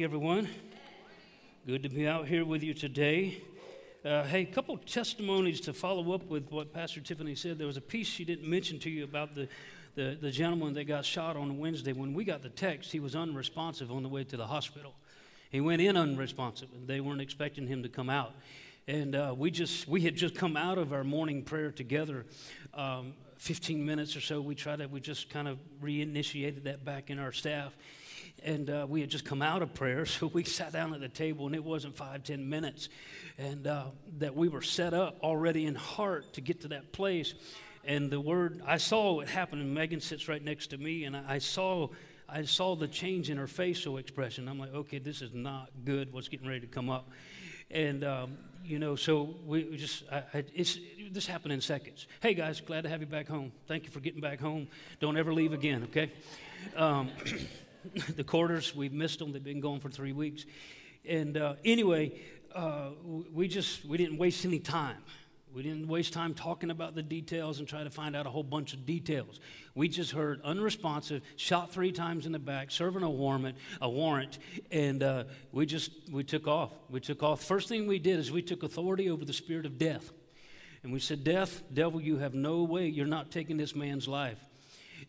morning, everyone. Good to be out here with you today. Uh, hey, a couple testimonies to follow up with what Pastor Tiffany said. There was a piece she didn't mention to you about the, the, the gentleman that got shot on Wednesday. When we got the text, he was unresponsive on the way to the hospital. He went in unresponsive, and they weren't expecting him to come out. And uh, we just we had just come out of our morning prayer together. Um, 15 minutes or so, we tried to we just kind of reinitiated that back in our staff and uh, we had just come out of prayer, so we sat down at the table, and it wasn't five, ten minutes, and uh, that we were set up already in heart to get to that place. And the word, I saw it happen, and Megan sits right next to me, and I, I saw. I saw the change in her facial expression. I'm like, okay, this is not good. What's getting ready to come up? And um, you know, so we, just, I, I, this happened in seconds. Hey guys, glad to have you back home. Thank you for getting back home. Don't ever leave again, okay? Um, the quarters, we've missed them. They've been gone for three weeks. And uh, anyway, uh, we just we didn't waste any time. We didn't waste time talking about the details and try to find out a whole bunch of details. We just heard unresponsive, shot three times in the back, serving a warrant, a warrant, and uh, we just we took off. We took off. First thing we did is we took authority over the spirit of death, and we said, "Death, devil, you have no way. You're not taking this man's life."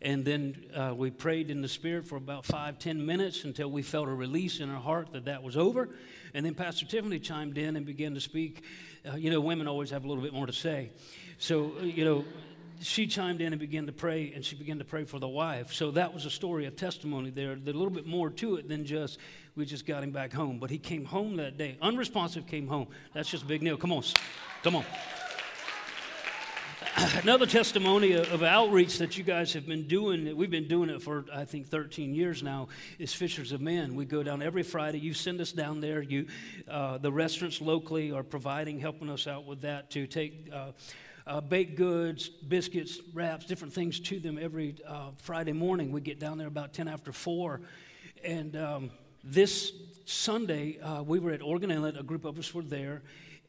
And then uh, we prayed in the Spirit for about five, ten minutes until we felt a release in our heart that that was over. And then Pastor Tiffany chimed in and began to speak. Uh, you know, women always have a little bit more to say. So, uh, you know, she chimed in and began to pray, and she began to pray for the wife. So that was a story of testimony there. There's a little bit more to it than just we just got him back home. But he came home that day. Unresponsive came home. That's just a big deal. Come on. Come on. another testimony of outreach that you guys have been doing, we've been doing it for, I think, 13 years now, is Fishers of Men. We go down every Friday. You send us down there. You, uh, the restaurants locally are providing, helping us out with that to take uh, uh, baked goods, biscuits, wraps, different things to them every uh, Friday morning. We get down there about 10 after 4. And um, this Sunday, uh, we were at Oregon Inlet. A group of us were there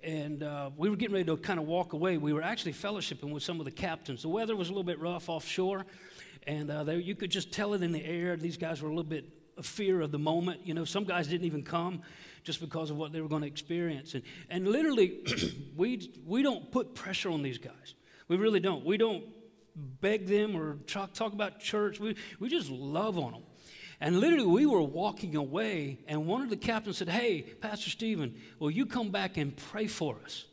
and uh, we were getting ready to kind of walk away. We were actually fellowshipping with some of the captains. The weather was a little bit rough offshore, and uh, there, you could just tell it in the air. These guys were a little bit of fear of the moment. You know, some guys didn't even come just because of what they were going to experience. And, and literally, we, we don't put pressure on these guys. We really don't. We don't beg them or talk, talk about church. We, we just love on them. And literally, we were walking away, and one of the captains said, Hey, Pastor Stephen, will you come back and pray for us?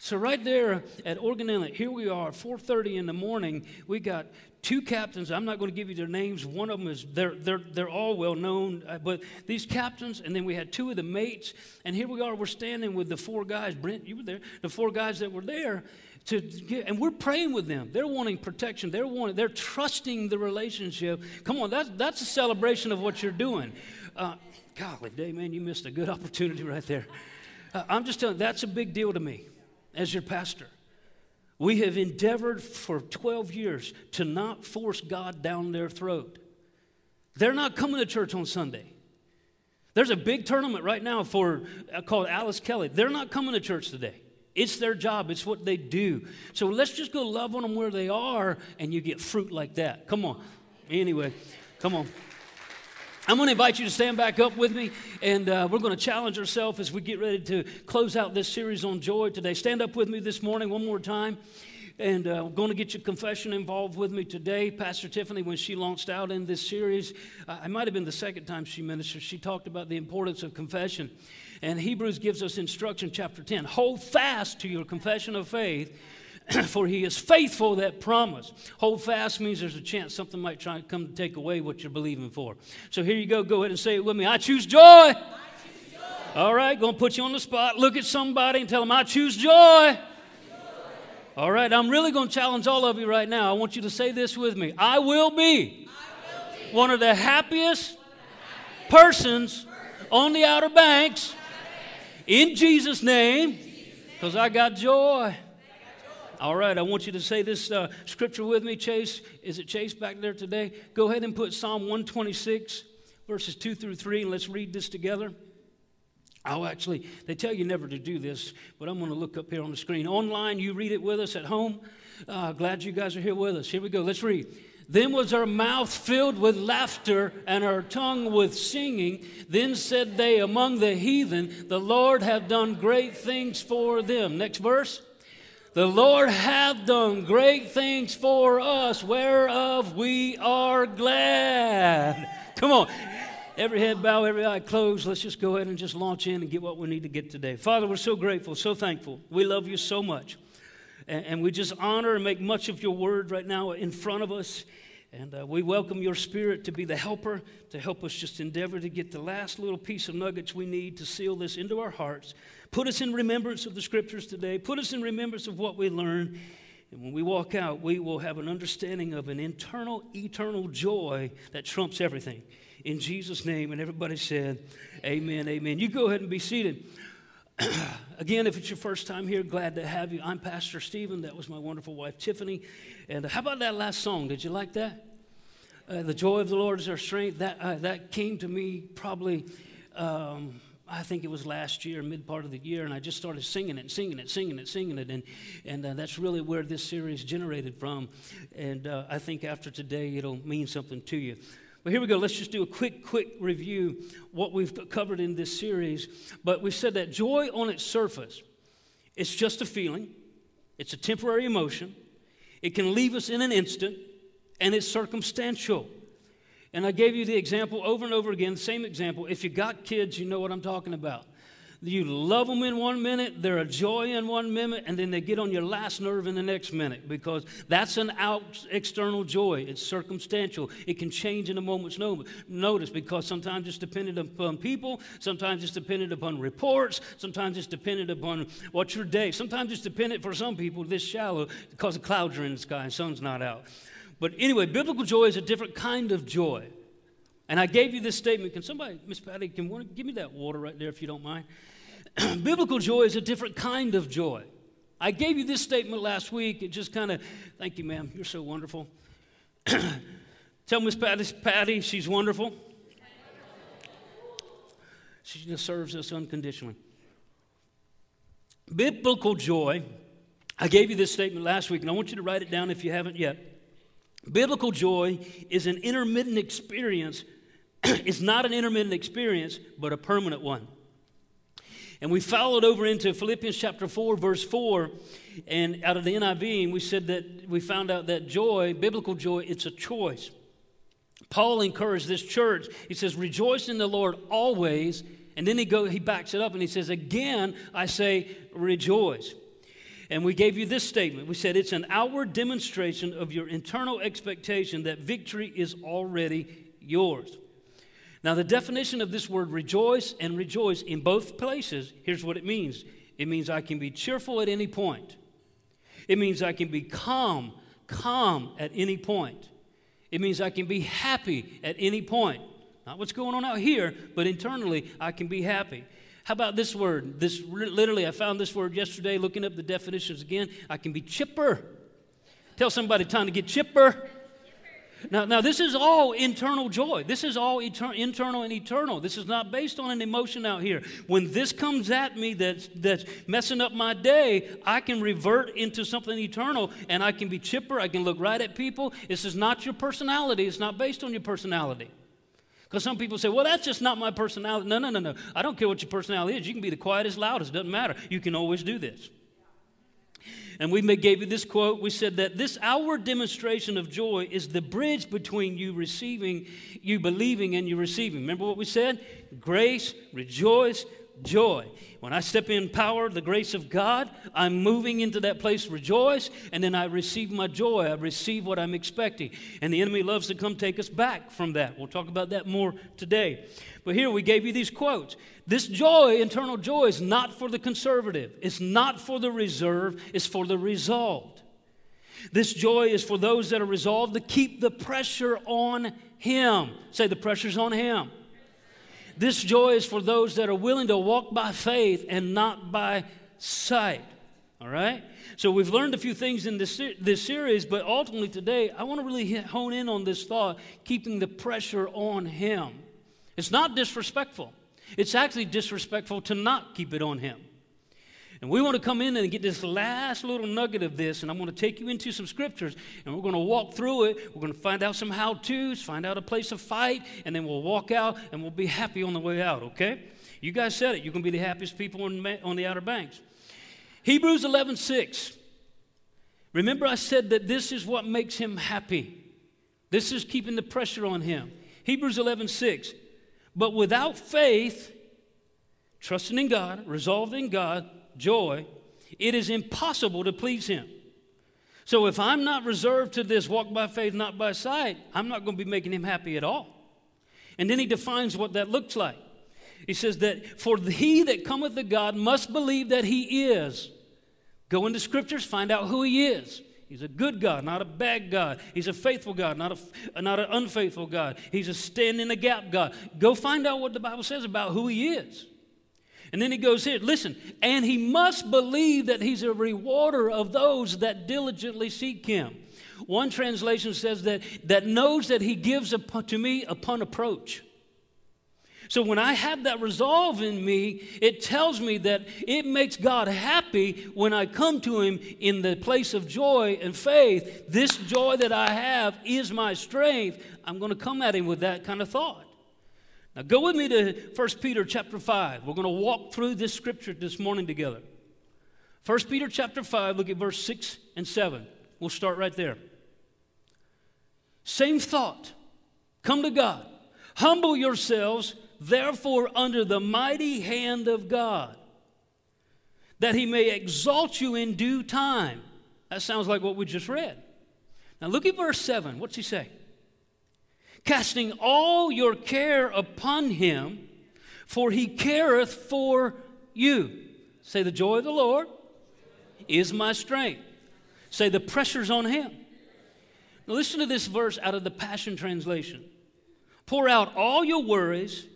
So right there at Oregon Inlet, here we are, 4:30 in the morning. We got two captains. I'm not going to give you their names. One of them is they're they're they're all well known, uh, but these captains, and then we had two of the mates. And here we are. We're standing with the four guys. Brent, you were there. The four guys that were there, to get, and we're praying with them. They're wanting protection. They're wanting, they're trusting the relationship. Come on, that's that's a celebration of what you're doing. Uh, golly, day man, you missed a good opportunity right there. Uh, I'm just telling that's a big deal to me as your pastor. We have endeavored for 12 years to not force God down their throat. They're not coming to church on Sunday. There's a big tournament right now for uh, called Alice Kelly. They're not coming to church today. It's their job, it's what they do. So let's just go love on them where they are, and you get fruit like that. Come on. Anyway, come on. I'm going to invite you to stand back up with me, and uh, we're going to challenge ourselves as we get ready to close out this series on joy today. Stand up with me this morning one more time. And uh, I'm going to get your confession involved with me today. Pastor Tiffany, when she launched out in this series, uh, I might have been the second time she ministered, she talked about the importance of confession. And Hebrews gives us instruction, chapter 10 hold fast to your confession of faith. for he is faithful that promise. Hold fast means there's a chance something might try to come to take away what you're believing for. So here you go. Go ahead and say it with me. I choose joy. I choose joy. All right, gonna put you on the spot. Look at somebody and tell them, I choose joy. All right, I'm really gonna challenge all of you right now. I want you to say this with me. I will be, I will be one of the happiest, happiest persons on the Outer Banks in Jesus' name, because I got joy. All right, I want you to say this uh, scripture with me, Chase. Is it Chase back there today? Go ahead and put Psalm 126, verses 2 through 3, and let's read this together. I'll actually, they tell you never to do this, but I'm going to look up here on the screen. Online, you read it with us at home. Uh, glad you guys are here with us. Here we go. Let's read. Then was our mouth filled with laughter and our tongue with singing. Then said they among the heathen, The Lord hath done great things for them. Next verse. The Lord hath done great things for us, whereof we are glad. Come on. Every head bow, every eye closed. Let's just go ahead and just launch in and get what we need to get today. Father, we're so grateful, so thankful. We love you so much. And, and we just honor and make much of your word right now in front of us. And uh, we welcome your spirit to be the helper, to help us just endeavor to get the last little piece of nuggets we need to seal this into our hearts Put us in remembrance of the scriptures today. Put us in remembrance of what we learned. And when we walk out, we will have an understanding of an internal, eternal joy that trumps everything. In Jesus' name. And everybody said, Amen, amen. You go ahead and be seated. Again, if it's your first time here, glad to have you. I'm Pastor Stephen. That was my wonderful wife, Tiffany. And how about that last song? Did you like that? Uh, the joy of the Lord is our strength. That, uh, that came to me probably. Um, I think it was last year, mid part of the year, and I just started singing it, singing it, singing it, singing it, and and uh, that's really where this series generated from. And uh, I think after today, it'll mean something to you. But here we go. Let's just do a quick, quick review what we've covered in this series. But we said that joy on its surface, it's just a feeling, it's a temporary emotion, it can leave us in an instant, and it's circumstantial. And I gave you the example over and over again, same example. If you got kids, you know what I'm talking about. You love them in one minute, they're a joy in one minute, and then they get on your last nerve in the next minute because that's an out external joy. It's circumstantial. It can change in a moment's notice because sometimes it's dependent upon people, sometimes it's dependent upon reports, sometimes it's dependent upon what's your day. Sometimes it's dependent for some people this shallow because the clouds are in the sky and sun's not out. But anyway, biblical joy is a different kind of joy. And I gave you this statement. Can somebody, Miss Patty, can one, give me that water right there if you don't mind? biblical joy is a different kind of joy. I gave you this statement last week. It just kind of, thank you, ma'am. You're so wonderful. Tell Miss Patty, Patty she's wonderful. She just serves us unconditionally. Biblical joy, I gave you this statement last week, and I want you to write it down if you haven't yet. Biblical joy is an intermittent experience. it's not an intermittent experience, but a permanent one. And we followed over into Philippians chapter 4, verse 4, and out of the NIV, and we said that we found out that joy, biblical joy, it's a choice. Paul encouraged this church. He says, Rejoice in the Lord always. And then he, go, he backs it up and he says, Again, I say, rejoice. And we gave you this statement. We said it's an outward demonstration of your internal expectation that victory is already yours. Now, the definition of this word rejoice and rejoice in both places, here's what it means it means I can be cheerful at any point, it means I can be calm, calm at any point, it means I can be happy at any point. Not what's going on out here, but internally, I can be happy. How about this word? This literally, I found this word yesterday looking up the definitions again. I can be chipper. Tell somebody time to get chipper. Now, now this is all internal joy. This is all etern- internal and eternal. This is not based on an emotion out here. When this comes at me that's, that's messing up my day, I can revert into something eternal and I can be chipper. I can look right at people. This is not your personality. It's not based on your personality. Because some people say, well, that's just not my personality. No, no, no, no. I don't care what your personality is. You can be the quietest, loudest. Doesn't matter. You can always do this. And we gave you this quote. We said that this outward demonstration of joy is the bridge between you receiving, you believing, and you receiving. Remember what we said? Grace, rejoice, joy. When I step in power, the grace of God, I'm moving into that place, rejoice, and then I receive my joy. I receive what I'm expecting. And the enemy loves to come take us back from that. We'll talk about that more today. But here we gave you these quotes. This joy, internal joy, is not for the conservative, it's not for the reserved, it's for the resolved. This joy is for those that are resolved to keep the pressure on Him. Say, the pressure's on Him. This joy is for those that are willing to walk by faith and not by sight. All right? So we've learned a few things in this, this series, but ultimately today, I want to really hone in on this thought keeping the pressure on Him. It's not disrespectful, it's actually disrespectful to not keep it on Him. And we want to come in and get this last little nugget of this, and I'm going to take you into some scriptures, and we're going to walk through it. We're going to find out some how to's, find out a place to fight, and then we'll walk out and we'll be happy on the way out, okay? You guys said it. You're going to be the happiest people on, on the Outer Banks. Hebrews 11 6. Remember, I said that this is what makes him happy. This is keeping the pressure on him. Hebrews 11 6. But without faith, trusting in God, resolved in God, joy, it is impossible to please Him. So if I'm not reserved to this walk by faith, not by sight, I'm not going to be making Him happy at all. And then He defines what that looks like. He says that for he that cometh to God must believe that He is. Go into scriptures, find out who He is. He's a good God, not a bad God. He's a faithful God, not, a, not an unfaithful God. He's a stand in the gap God. Go find out what the Bible says about who He is. And then he goes here, listen, and he must believe that he's a rewarder of those that diligently seek him. One translation says that, that knows that he gives to me upon approach. So when I have that resolve in me, it tells me that it makes God happy when I come to Him in the place of joy and faith. This joy that I have is my strength. I'm going to come at Him with that kind of thought. Now go with me to 1 Peter chapter 5. We're going to walk through this scripture this morning together. 1 Peter chapter 5, look at verse 6 and 7. We'll start right there. Same thought. Come to God. Humble yourselves, therefore, under the mighty hand of God, that he may exalt you in due time. That sounds like what we just read. Now look at verse 7. What's he say? Casting all your care upon him, for he careth for you. Say, the joy of the Lord is my strength. Say, the pressure's on him. Now, listen to this verse out of the Passion Translation. Pour out all your worries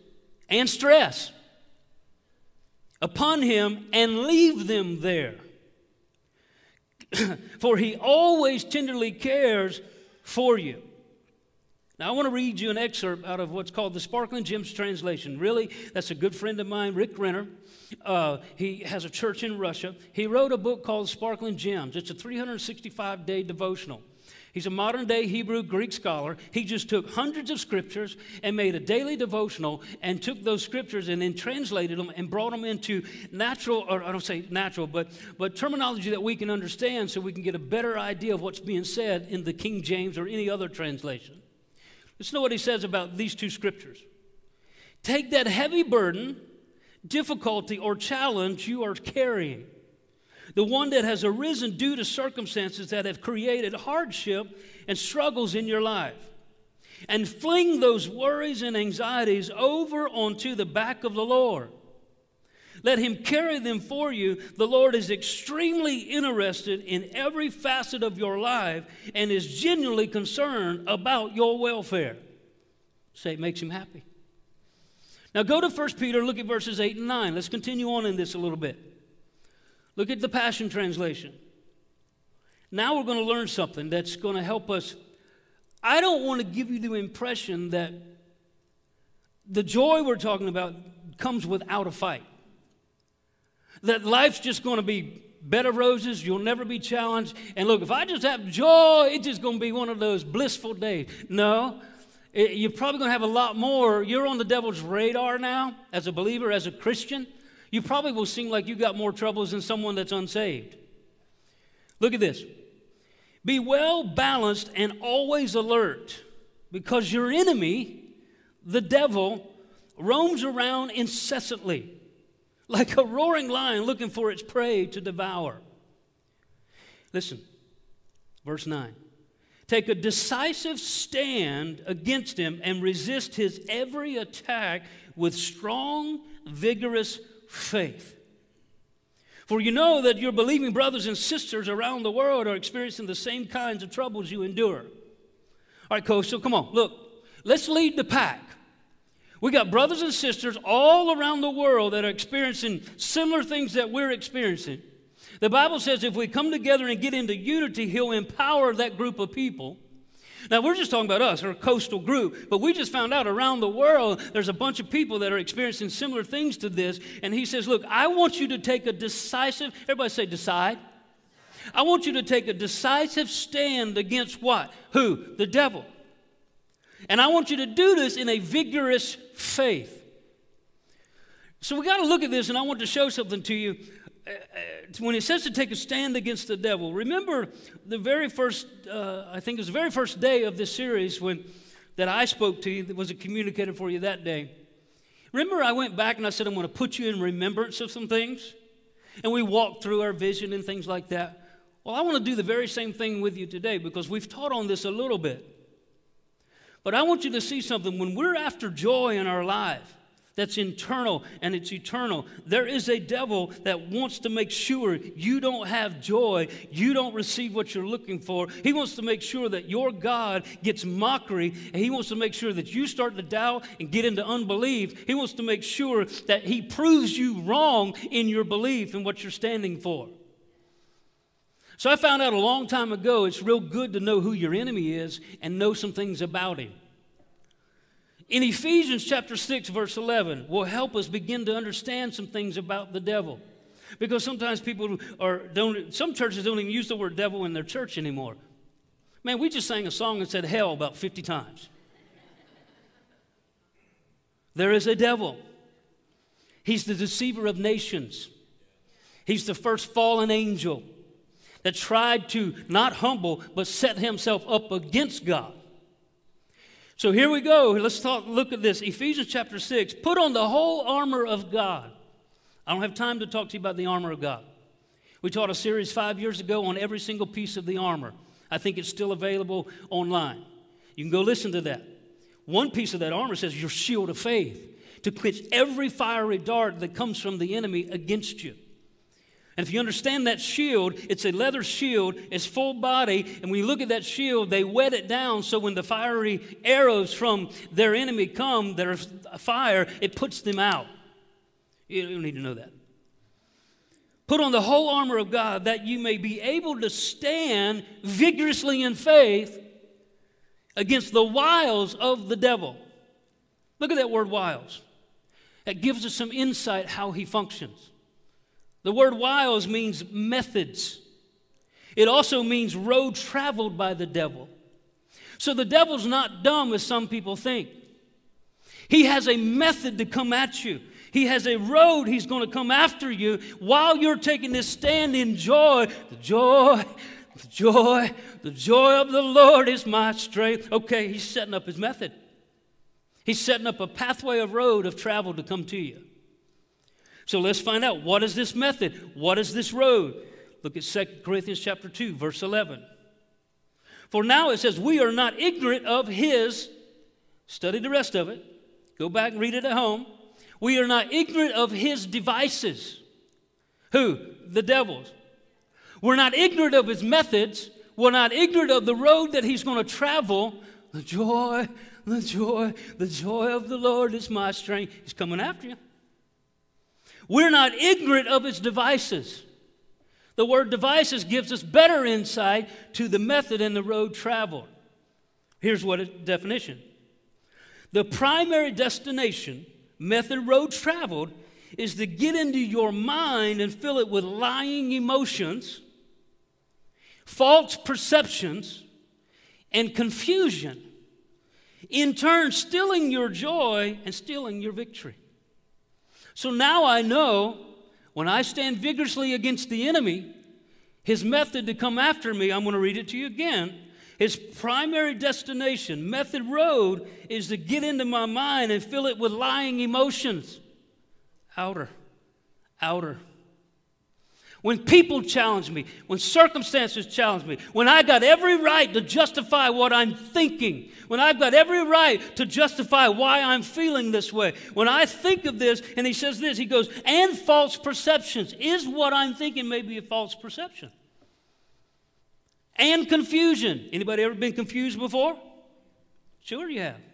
and stress upon him and leave them there. for he always tenderly cares for you. Now, I want to read you an excerpt out of what's called the Sparkling Gems translation. Really, that's a good friend of mine, Rick Renner. Uh, he has a church in Russia. He wrote a book called Sparkling Gems. It's a 365 day devotional. He's a modern day Hebrew Greek scholar. He just took hundreds of scriptures and made a daily devotional and took those scriptures and then translated them and brought them into natural, or I don't say natural, but, but terminology that we can understand so we can get a better idea of what's being said in the King James or any other translation. Listen to what he says about these two scriptures. Take that heavy burden, difficulty, or challenge you are carrying, the one that has arisen due to circumstances that have created hardship and struggles in your life, and fling those worries and anxieties over onto the back of the Lord. Let him carry them for you. The Lord is extremely interested in every facet of your life and is genuinely concerned about your welfare. Say it makes him happy. Now go to 1 Peter, look at verses 8 and 9. Let's continue on in this a little bit. Look at the Passion Translation. Now we're going to learn something that's going to help us. I don't want to give you the impression that the joy we're talking about comes without a fight that life's just going to be bed of roses, you'll never be challenged. And look, if I just have joy, it's just going to be one of those blissful days. No, it, you're probably going to have a lot more. You're on the devil's radar now as a believer, as a Christian. You probably will seem like you got more troubles than someone that's unsaved. Look at this. Be well balanced and always alert because your enemy, the devil, roams around incessantly like a roaring lion looking for its prey to devour. Listen, verse 9. Take a decisive stand against him and resist his every attack with strong, vigorous faith. For you know that your believing brothers and sisters around the world are experiencing the same kinds of troubles you endure. All right, Coach, so come on, look, let's lead the pack. We got brothers and sisters all around the world that are experiencing similar things that we're experiencing. The Bible says if we come together and get into unity, He'll empower that group of people. Now, we're just talking about us, our coastal group, but we just found out around the world there's a bunch of people that are experiencing similar things to this. And he says, Look, I want you to take a decisive, everybody say decide. I want you to take a decisive stand against what? Who? The devil. And I want you to do this in a vigorous faith. So we got to look at this, and I want to show something to you. Uh, uh, when it says to take a stand against the devil, remember the very first, uh, I think it was the very first day of this series when that I spoke to you, that was a communicator for you that day. Remember, I went back and I said, I'm going to put you in remembrance of some things? And we walked through our vision and things like that. Well, I want to do the very same thing with you today because we've taught on this a little bit. But I want you to see something. When we're after joy in our life, that's internal and it's eternal. There is a devil that wants to make sure you don't have joy, you don't receive what you're looking for. He wants to make sure that your God gets mockery, and he wants to make sure that you start to doubt and get into unbelief. He wants to make sure that he proves you wrong in your belief and what you're standing for. So I found out a long time ago it's real good to know who your enemy is and know some things about him in Ephesians chapter 6, verse 11, will help us begin to understand some things about the devil. Because sometimes people are, don't, some churches don't even use the word devil in their church anymore. Man, we just sang a song and said hell about 50 times. There is a devil. He's the deceiver of nations. He's the first fallen angel that tried to not humble, but set himself up against God. So here we go. Let's talk, look at this. Ephesians chapter 6. Put on the whole armor of God. I don't have time to talk to you about the armor of God. We taught a series five years ago on every single piece of the armor. I think it's still available online. You can go listen to that. One piece of that armor says your shield of faith to quench every fiery dart that comes from the enemy against you. And if you understand that shield, it's a leather shield, it's full body, and when you look at that shield, they wet it down so when the fiery arrows from their enemy come are fire, it puts them out. You don't need to know that. Put on the whole armor of God that you may be able to stand vigorously in faith against the wiles of the devil. Look at that word wiles. That gives us some insight how he functions. The word wiles means methods. It also means road traveled by the devil. So the devil's not dumb as some people think. He has a method to come at you. He has a road he's going to come after you while you're taking this stand in joy. The joy, the joy, the joy of the Lord is my strength. Okay, he's setting up his method. He's setting up a pathway of road of travel to come to you. So let's find out what is this method? What is this road? Look at 2 Corinthians chapter 2 verse 11. For now it says we are not ignorant of his study the rest of it. Go back and read it at home. We are not ignorant of his devices. Who? The devil's. We're not ignorant of his methods. We're not ignorant of the road that he's going to travel. The joy, the joy, the joy of the Lord is my strength. He's coming after you. We're not ignorant of its devices. The word devices gives us better insight to the method and the road traveled. Here's what a definition the primary destination, method, road traveled, is to get into your mind and fill it with lying emotions, false perceptions, and confusion, in turn, stealing your joy and stealing your victory. So now I know when I stand vigorously against the enemy, his method to come after me, I'm going to read it to you again. His primary destination, method road, is to get into my mind and fill it with lying emotions. Outer, outer. When people challenge me, when circumstances challenge me, when I got every right to justify what I'm thinking, when I've got every right to justify why I'm feeling this way, when I think of this, and he says this, he goes, and false perceptions. Is what I'm thinking maybe a false perception? And confusion. Anybody ever been confused before? Sure you have.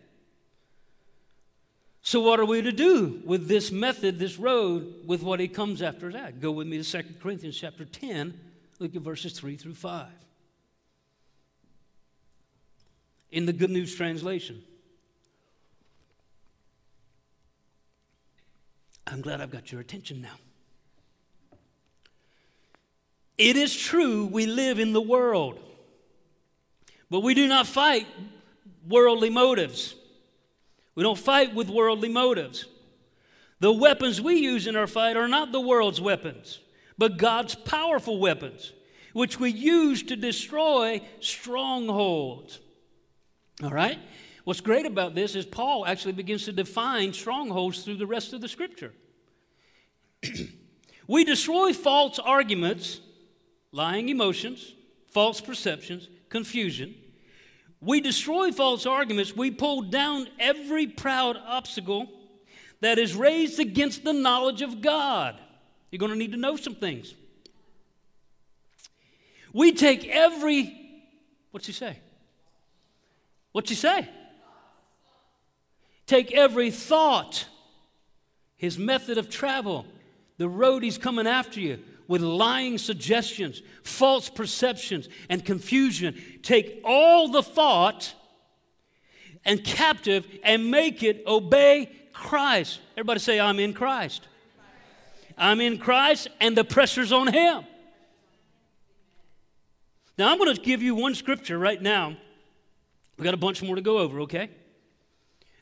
So, what are we to do with this method, this road, with what he comes after that? Go with me to 2 Corinthians chapter 10, look at verses 3 through 5. in the Good News Translation. I'm glad I've got your attention now. It is true we live in the world, but we do not fight worldly motives. We don't fight with worldly motives. The weapons we use in our fight are not the world's weapons, but God's powerful weapons, which we use to destroy strongholds. All right? What's great about this is Paul actually begins to define strongholds through the rest of the scripture. we destroy false arguments, lying emotions, false perceptions, confusion. We destroy false arguments. We pull down every proud obstacle that is raised against the knowledge of God. You're going to need to know some things. We take every, what's he say? What's he say? Take every thought, his method of travel, the road he's coming after you with lying suggestions, false perceptions, and confusion. Take all the thought and captive and make it obey Christ. Everybody say, I'm in Christ. I'm in Christ, and the pressure's on Him. Now, I'm going to give you one scripture right now. we got a bunch more to go over, okay?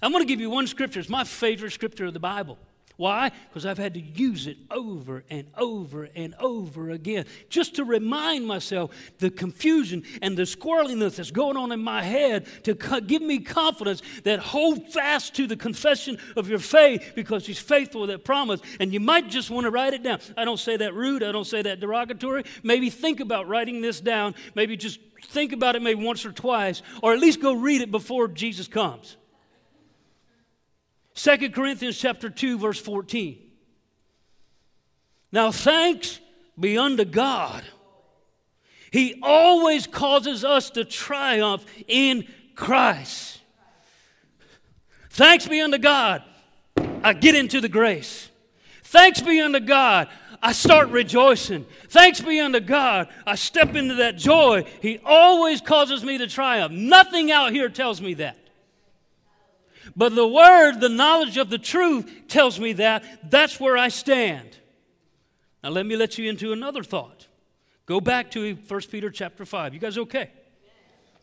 I'm going to give you one scripture. It's my favorite scripture of the Bible. Why? Because I've had to use it over and over and over again just to remind myself the confusion and the squirreliness that's going on in my head to give me confidence that hold fast to the confession of your faith because He's faithful that promise. And you might just want to write it down. I don't say that rude, I don't say that derogatory. Maybe think about writing this down. Maybe just think about it maybe once or twice, or at least go read it before Jesus comes. Second Corinthians chapter 2 verse 14. Now thanks be unto God. He always causes us to triumph in Christ. Thanks be unto God. I get into the grace. Thanks be unto God. I start rejoicing. Thanks be unto God. I step into that joy. He always causes me to triumph. Nothing out here tells me that. But the word, the knowledge of the truth, tells me that. That's where I stand. Now, let me let you into another thought. Go back to 1 Peter chapter 5. You guys okay?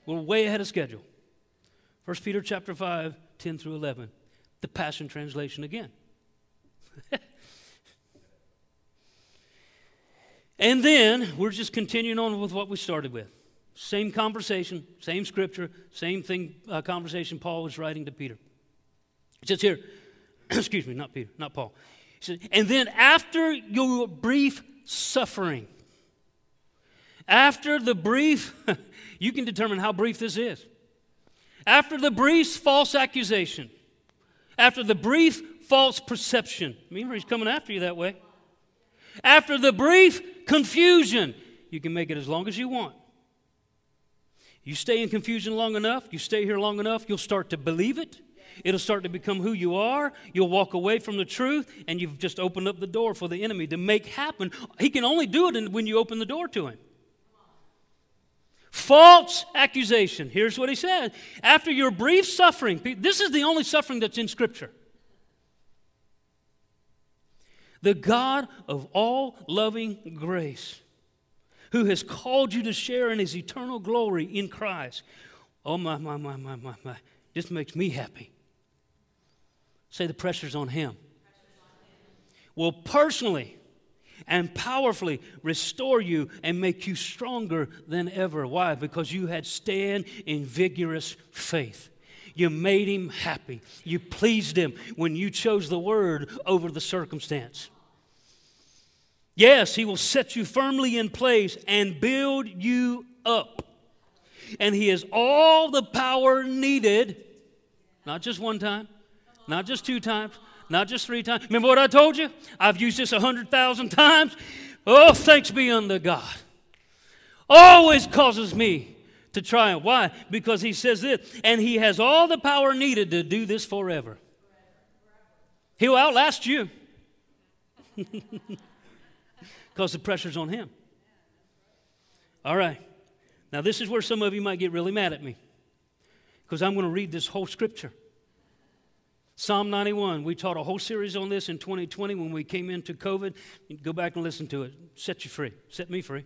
We're way ahead of schedule. 1 Peter chapter 5, 10 through 11. The Passion Translation again. and then we're just continuing on with what we started with. Same conversation, same scripture, same thing, uh, conversation Paul was writing to Peter. It says here, excuse me, not Peter, not Paul. He says, and then after your brief suffering, after the brief, you can determine how brief this is. After the brief false accusation, after the brief false perception, remember he's coming after you that way. After the brief confusion, you can make it as long as you want. You stay in confusion long enough, you stay here long enough, you'll start to believe it It'll start to become who you are. You'll walk away from the truth, and you've just opened up the door for the enemy to make happen. He can only do it when you open the door to him. False accusation. Here's what he said. After your brief suffering, this is the only suffering that's in Scripture. The God of all loving grace, who has called you to share in his eternal glory in Christ. Oh, my, my, my, my, my, my. This makes me happy. Say the pressure's on him. Will personally and powerfully restore you and make you stronger than ever. Why? Because you had stand in vigorous faith. You made him happy. You pleased him when you chose the word over the circumstance. Yes, he will set you firmly in place and build you up. And he has all the power needed, not just one time, not just two times, not just three times. Remember what I told you? I've used this a hundred thousand times. Oh, thanks be unto God. Always causes me to triumph. Why? Because he says this, and he has all the power needed to do this forever. He'll outlast you. Because the pressure's on him. All right. Now, this is where some of you might get really mad at me. because I'm going to read this whole scripture. Psalm 91, we taught a whole series on this in 2020 when we came into COVID. Go back and listen to it. Set you free. Set me free.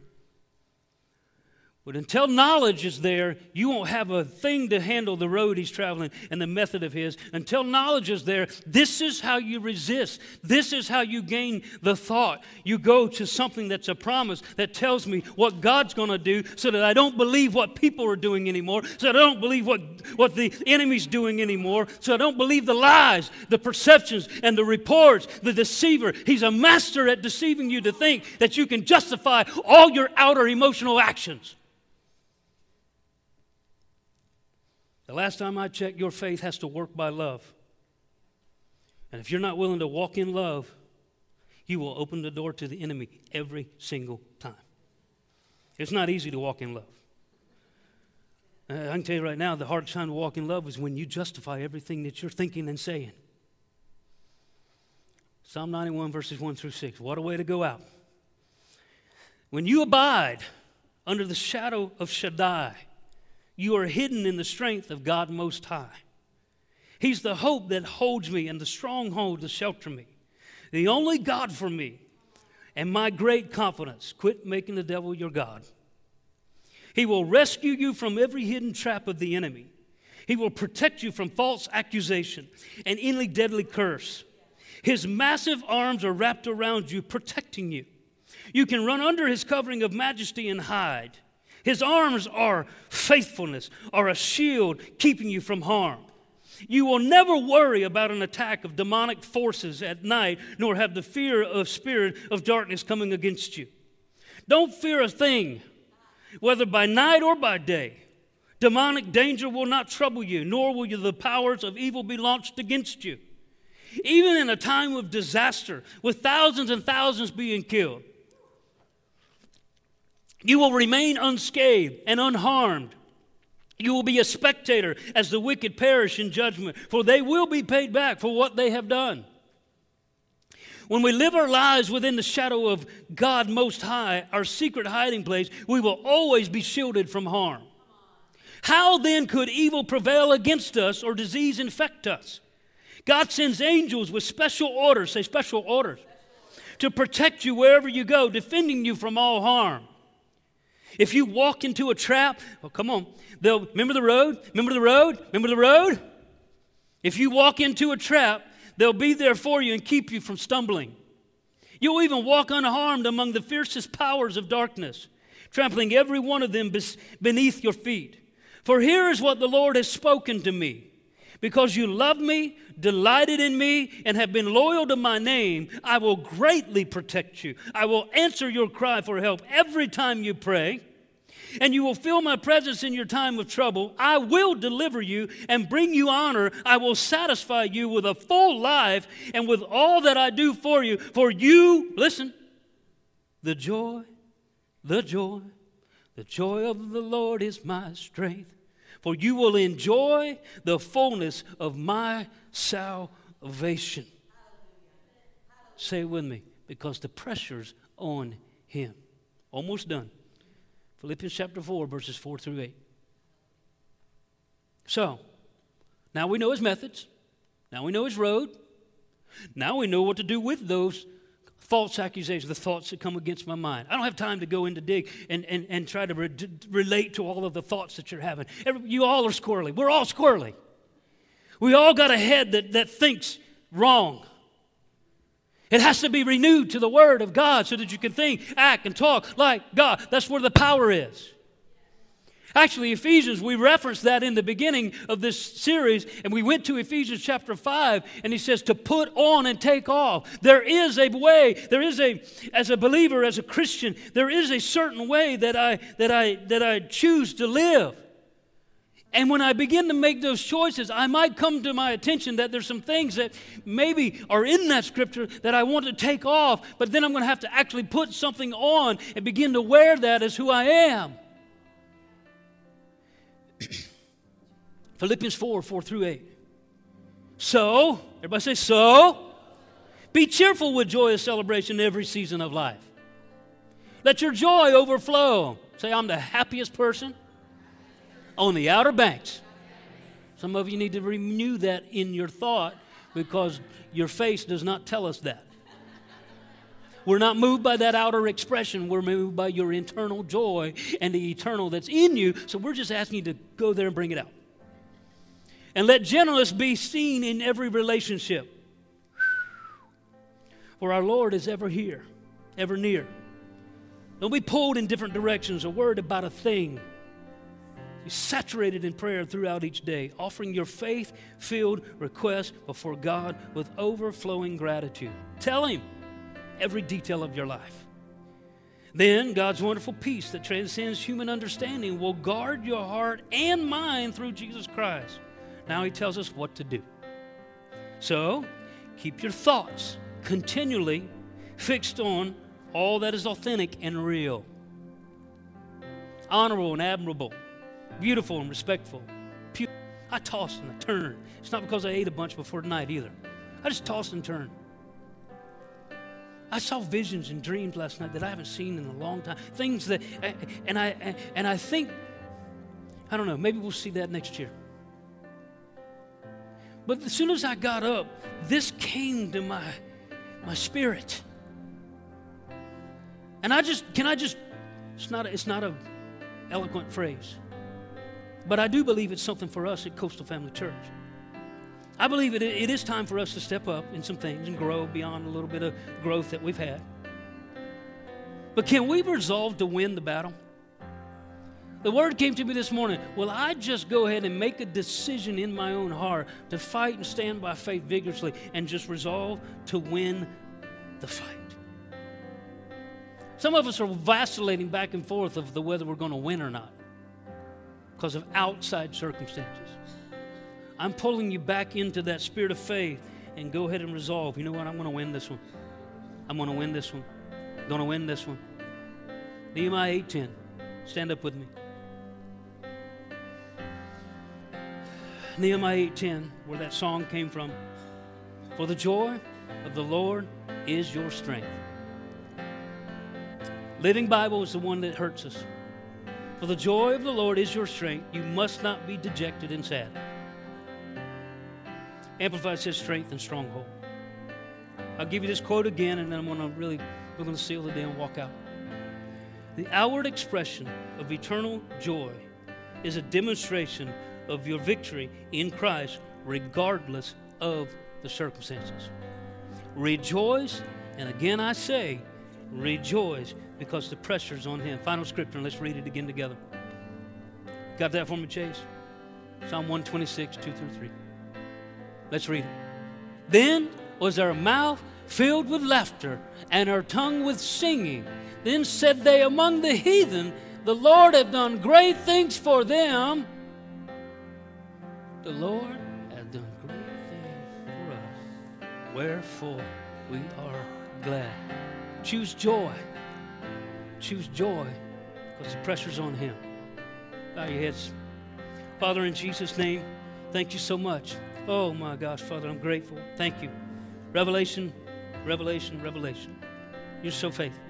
But until knowledge is there, you won't have a thing to handle the road he's traveling and the method of his. Until knowledge is there, this is how you resist. This is how you gain the thought. You go to something that's a promise that tells me what God's going to do so that I don't believe what people are doing anymore, so I don't believe what, what the enemy's doing anymore, so I don't believe the lies, the perceptions, and the reports, the deceiver. He's a master at deceiving you to think that you can justify all your outer emotional actions. The last time I checked, your faith has to work by love. And if you're not willing to walk in love, you will open the door to the enemy every single time. It's not easy to walk in love. Uh, I can tell you right now, the hardest time to walk in love is when you justify everything that you're thinking and saying. Psalm 91, verses 1 through 6. What a way to go out. When you abide under the shadow of Shaddai, you are hidden in the strength of God Most High. He's the hope that holds me and the stronghold to shelter me. The only God for me and my great confidence. Quit making the devil your God. He will rescue you from every hidden trap of the enemy. He will protect you from false accusation and any deadly curse. His massive arms are wrapped around you, protecting you. You can run under his covering of majesty and hide. His arms are faithfulness, are a shield keeping you from harm. You will never worry about an attack of demonic forces at night, nor have the fear of spirit of darkness coming against you. Don't fear a thing, whether by night or by day. Demonic danger will not trouble you, nor will the powers of evil be launched against you. Even in a time of disaster, with thousands and thousands being killed, you will remain unscathed and unharmed. You will be a spectator as the wicked perish in judgment, for they will be paid back for what they have done. When we live our lives within the shadow of God Most High, our secret hiding place, we will always be shielded from harm. How then could evil prevail against us or disease infect us? God sends angels with special orders, say special orders, to protect you wherever you go, defending you from all harm. If you walk into a trap, well, come on. They'll remember the road? Remember the road? Remember the road? If you walk into a trap, they'll be there for you and keep you from stumbling. You'll even walk unharmed among the fiercest powers of darkness, trampling every one of them beneath your feet. For here is what the Lord has spoken to me. Because you love me, delighted in me, and have been loyal to my name, I will greatly protect you. I will answer your cry for help every time you pray. And you will feel my presence in your time of trouble. I will deliver you and bring you honor. I will satisfy you with a full life and with all that I do for you. For you, listen, the joy, the joy, the joy of the Lord is my strength for you will enjoy the fullness of my salvation. Say it with me, because the pressure's on him. Almost done. Philippians chapter 4, verses 4 through 8. So, now we know his methods. Now we know his road. Now we know what to do with those false accusations, the thoughts that come against my mind. I don't have time to go into dig and, and, and try to re- relate to all of the thoughts that you're having. Every, you all are squirrely. We're all squirrely. We all got a head that, that thinks wrong. It has to be renewed to the Word of God so that you can think, act, and talk like God. That's where the power is. Actually, Ephesians, we referenced that in the beginning of this series, and we went to Ephesians chapter 5, and he says to put on and take off. There is a way, there is a, as a believer, as a Christian, there is a certain way that I, that I, that I choose to live. And when I begin to make those choices, I might come to my attention that there's some things that maybe are in that scripture that I want to take off, but then I'm going to have to actually put something on and begin to wear that as who I am. Philippians 4 4 through 8. So, everybody say, so. Be cheerful with joyous celebration every season of life. Let your joy overflow. Say, I'm the happiest person on the Outer Banks. Some of you need to renew that in your thought because your face does not tell us that. We're not moved by that outer expression. We're moved by your internal joy and the eternal that's in you. So we're just asking you to go there and bring it out. And let gentleness be seen in every relationship. For our Lord is ever here, ever near. Don't be pulled in different directions or worried about a thing. Saturated in prayer throughout each day, offering your faith filled requests before God with overflowing gratitude. Tell Him every detail of your life. Then God's wonderful peace that transcends human understanding will guard your heart and mind through Jesus Christ. Now He tells us what to do. So, keep your thoughts continually fixed on all that is authentic and real, honorable and admirable beautiful and respectful. I toss and I turn. It's not because I ate a bunch before tonight either. I just toss and turn. I saw visions and dreams last night that I haven't seen in a long time. Things that, and I, and I think, I don't know, maybe we'll see that next year. But as soon as I got up, this came to my, my spirit. And I just, can I just, it's not a, it's not a eloquent phrase. But I do believe it's something for us at Coastal Family Church. I believe it, it is time for us to step up in some things and grow beyond a little bit of growth that we've had. But can we resolve to win the battle? The word came to me this morning. Will I just go ahead and make a decision in my own heart to fight and stand by faith vigorously and just resolve to win the fight? Some of us are vacillating back and forth of the whether we're going to win or not because of outside circumstances. I'm pulling you back into that spirit of faith and go ahead and resolve. You know what? I'm going to win this one. I'm going to win this one. I'm going to win this one. Nehemiah 8:10. Stand up with me. Nehemiah 8:10, where that song came from. For the joy of the Lord is your strength. Living Bible is the one that hurts us. For the joy of the Lord is your strength. You must not be dejected and sad. Amplified says strength and stronghold. I'll give you this quote again, and then I'm going to really, we're going to seal the day and walk out. The outward expression of eternal joy is a demonstration of your victory in Christ, regardless of the circumstances. Rejoice, and again I say, rejoice because the pressure's on him. Final scripture, and let's read it again together. Got that for me, Chase? Psalm 126, 2 through 3. Let's read it. Then was her mouth filled with laughter, and her tongue with singing. Then said they among the heathen, The Lord hath done great things for them. The Lord hath done great things for us. Wherefore we are glad. Choose joy choose joy because the pressure's on Him. Bow your heads. Father, in Jesus' name, thank you so much. Oh my gosh, Father, I'm grateful. Thank you. Revelation, revelation, revelation. You're so faithful.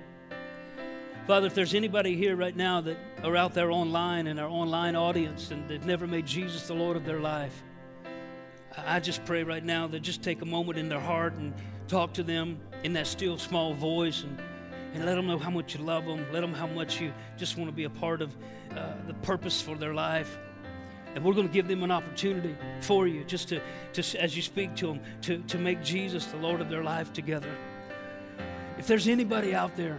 Father, if there's anybody here right now that are out there online in our online audience and they've never made Jesus the Lord of their life, I just pray right now that just take a moment in their heart and talk to them in that still small voice and and let them know how much you love them. Let them how much you just want to be a part of uh, the purpose for their life. And we're going to give them an opportunity for you, just to, to as you speak to them, to, to make Jesus the Lord of their life together. If there's anybody out there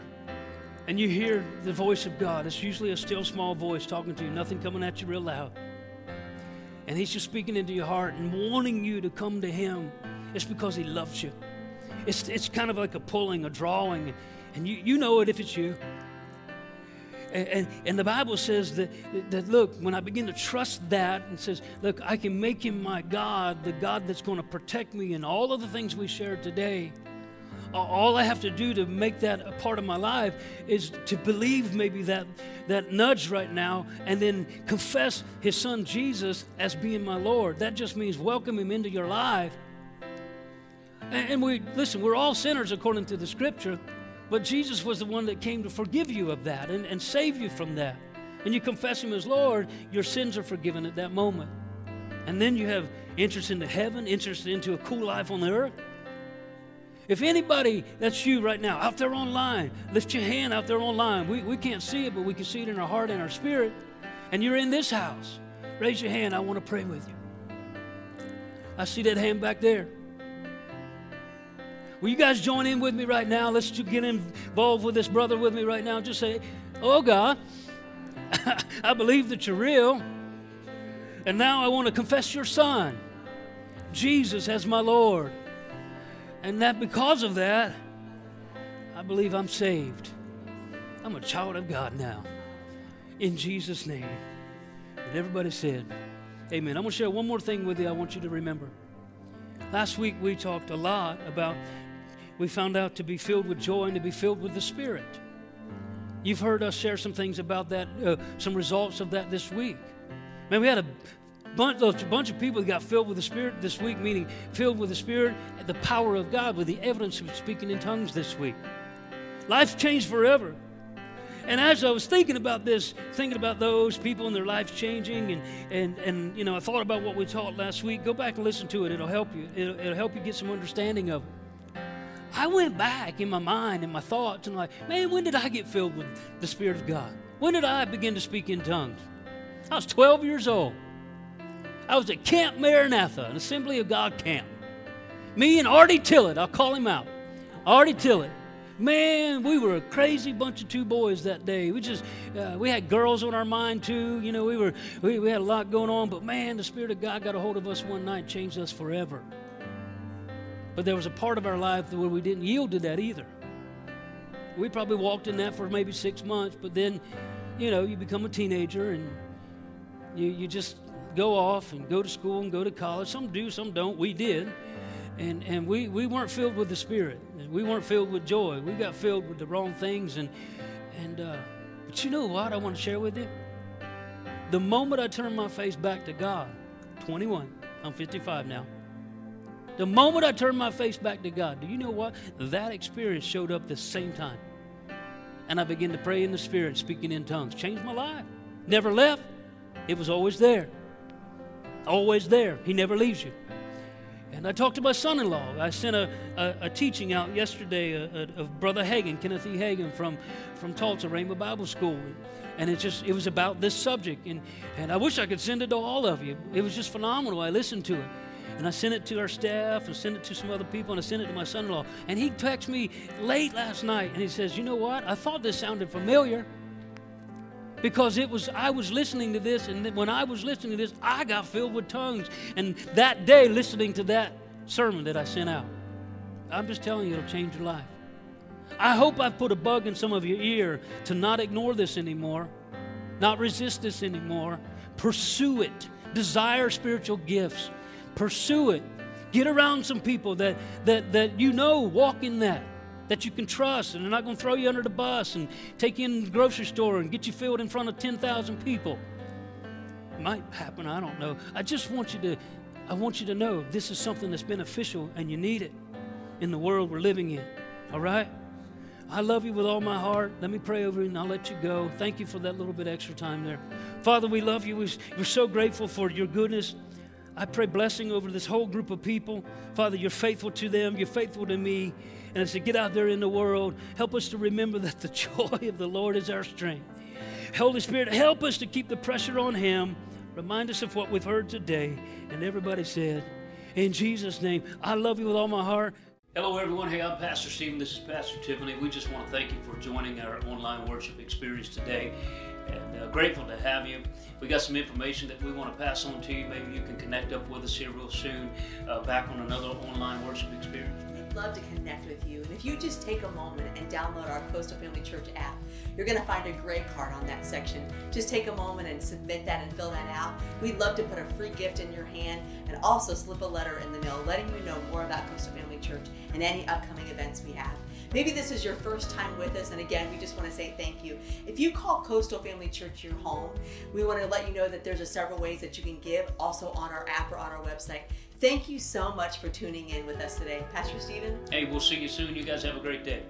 and you hear the voice of God, it's usually a still small voice talking to you, nothing coming at you real loud. And He's just speaking into your heart and wanting you to come to Him. It's because He loves you. It's, it's kind of like a pulling, a drawing. And you, you know it if it's you. And, and, and, the Bible says that, that, look, when I begin to trust that and says, look, I can make him my God, the God that's going to protect me and all of the things we shared today. All I have to do to make that a part of my life is to believe maybe that, that nudge right now and then confess his son Jesus as being my Lord. That just means welcome him into your life. And, we, listen, we're all sinners according to the scripture. But Jesus was the one that came to forgive you of that and, and save you from that. And you confess Him as Lord, your sins are forgiven at that moment. And then you have interest into heaven, interest into a cool life on the earth. If anybody, that's you right now, out there online, lift your hand out there online. We, we can't see it, but we can see it in our heart and our spirit. And you're in this house. Raise your hand. I want to pray with you. I see that hand back there. Will you guys join in with me right now? Let's get involved with this brother with me right now. Just say, Oh God, I believe that you're real. And now I want to confess your son, Jesus, as my Lord. And that because of that, I believe I'm saved. I'm a child of God now. In Jesus' name. And everybody said, Amen. I'm going to share one more thing with you I want you to remember. Last week we talked a lot about, we found out to be filled with joy and to be filled with the Spirit. You've heard us share some things about that, uh, some results of that this week. Man, we had a bunch, a bunch of people that got filled with the Spirit this week, meaning filled with the Spirit, the power of God, with the evidence of speaking in tongues this week. Life changed forever. And as I was thinking about this, thinking about those people and their lives changing, and, and, and you know, I thought about what we taught last week. Go back and listen to it. It'll help you. It'll, it'll help you get some understanding of it. I went back in my mind and my thoughts and like, man, when did I get filled with the Spirit of God? When did I begin to speak in tongues? I was 12 years old. I was at Camp Maranatha, an Assembly of God camp. Me and Artie Tillett, I'll call him out. Artie Tillett. Man, we were a crazy bunch of two boys that day. We just, uh, we had girls on our mind too. You know, we were, we, we had a lot going on. But man, the Spirit of God got a hold of us one night, changed us forever. But there was a part of our life where we didn't yield to that either. We probably walked in that for maybe six months, but then, you know, you become a teenager and you, you just go off and go to school and go to college. Some do, some don't. We did and and we we weren't filled with the spirit we weren't filled with joy we got filled with the wrong things and and uh, but you know what i want to share with you the moment i turned my face back to god 21 i'm 55 now the moment i turned my face back to god do you know what that experience showed up the same time and i began to pray in the spirit speaking in tongues changed my life never left it was always there always there he never leaves you and I talked to my son in law. I sent a, a, a, teaching out yesterday of Brother Hagin, Kenneth E. Hagin from, from Tulsa, Rhema Bible School. And it just it was about this subject. And, and I wish I could send it to all of you. It was just phenomenal. I listened to it. And I sent it to our staff and sent it to some other people and I sent it to my son in law. And he texted me late last night and he says, You know what? I thought this sounded familiar because it was I was listening to this, and when I was listening to this, I got filled with tongues. And that day, listening to that sermon that I sent out, I'm just telling you, it'll change your life. I hope I've put a bug in some of your ear to not ignore this anymore, not resist this anymore. Pursue it. Desire spiritual gifts. Pursue it. Get around some people that that that you know walk in that that you can trust and they're not going to throw you under the bus and take you in the grocery store and get you filled in front of 10,000 people. Might happen, I don't know. I just want you to I want you to know this is something that's beneficial and you need it in the world we're living in. All right? I love you with all my heart. Let me pray over you and I'll let you go. Thank you for that little bit extra time there. Father, we love you. We're so grateful for your goodness. I pray blessing over this whole group of people. Father, you're faithful to them, you're faithful to me. And as we get out there in the world, help us to remember that the joy of the Lord is our strength. Holy Spirit, help us to keep the pressure on Him. Remind us of what we've heard today. And everybody said, In Jesus' name, I love you with all my heart. Hello, everyone. Hey, I'm Pastor Stephen. This is Pastor Tiffany. We just want to thank you for joining our online worship experience today. And uh, grateful to have you. We got some information that we want to pass on to you. Maybe you can connect up with us here real soon, uh, back on another online worship experience We'd love to connect with you. And if you just take a moment and download our Coastal Family Church app, you're going to find a gray card on that section. Just take a moment and submit that and fill that out. We'd love to put a free gift in your hand and also slip a letter in the mail letting you know more about Coastal Family Church and any upcoming events we have. Maybe this is your first time with us, and again, we just want to say thank you. If you call Coastal Family Church your home, we want to let you know that there's a several ways that you can give, also on our app or on our website. Thank you so much for tuning in with us today. Pastor Stephen? Hey, we'll see you soon. You guys have a great day.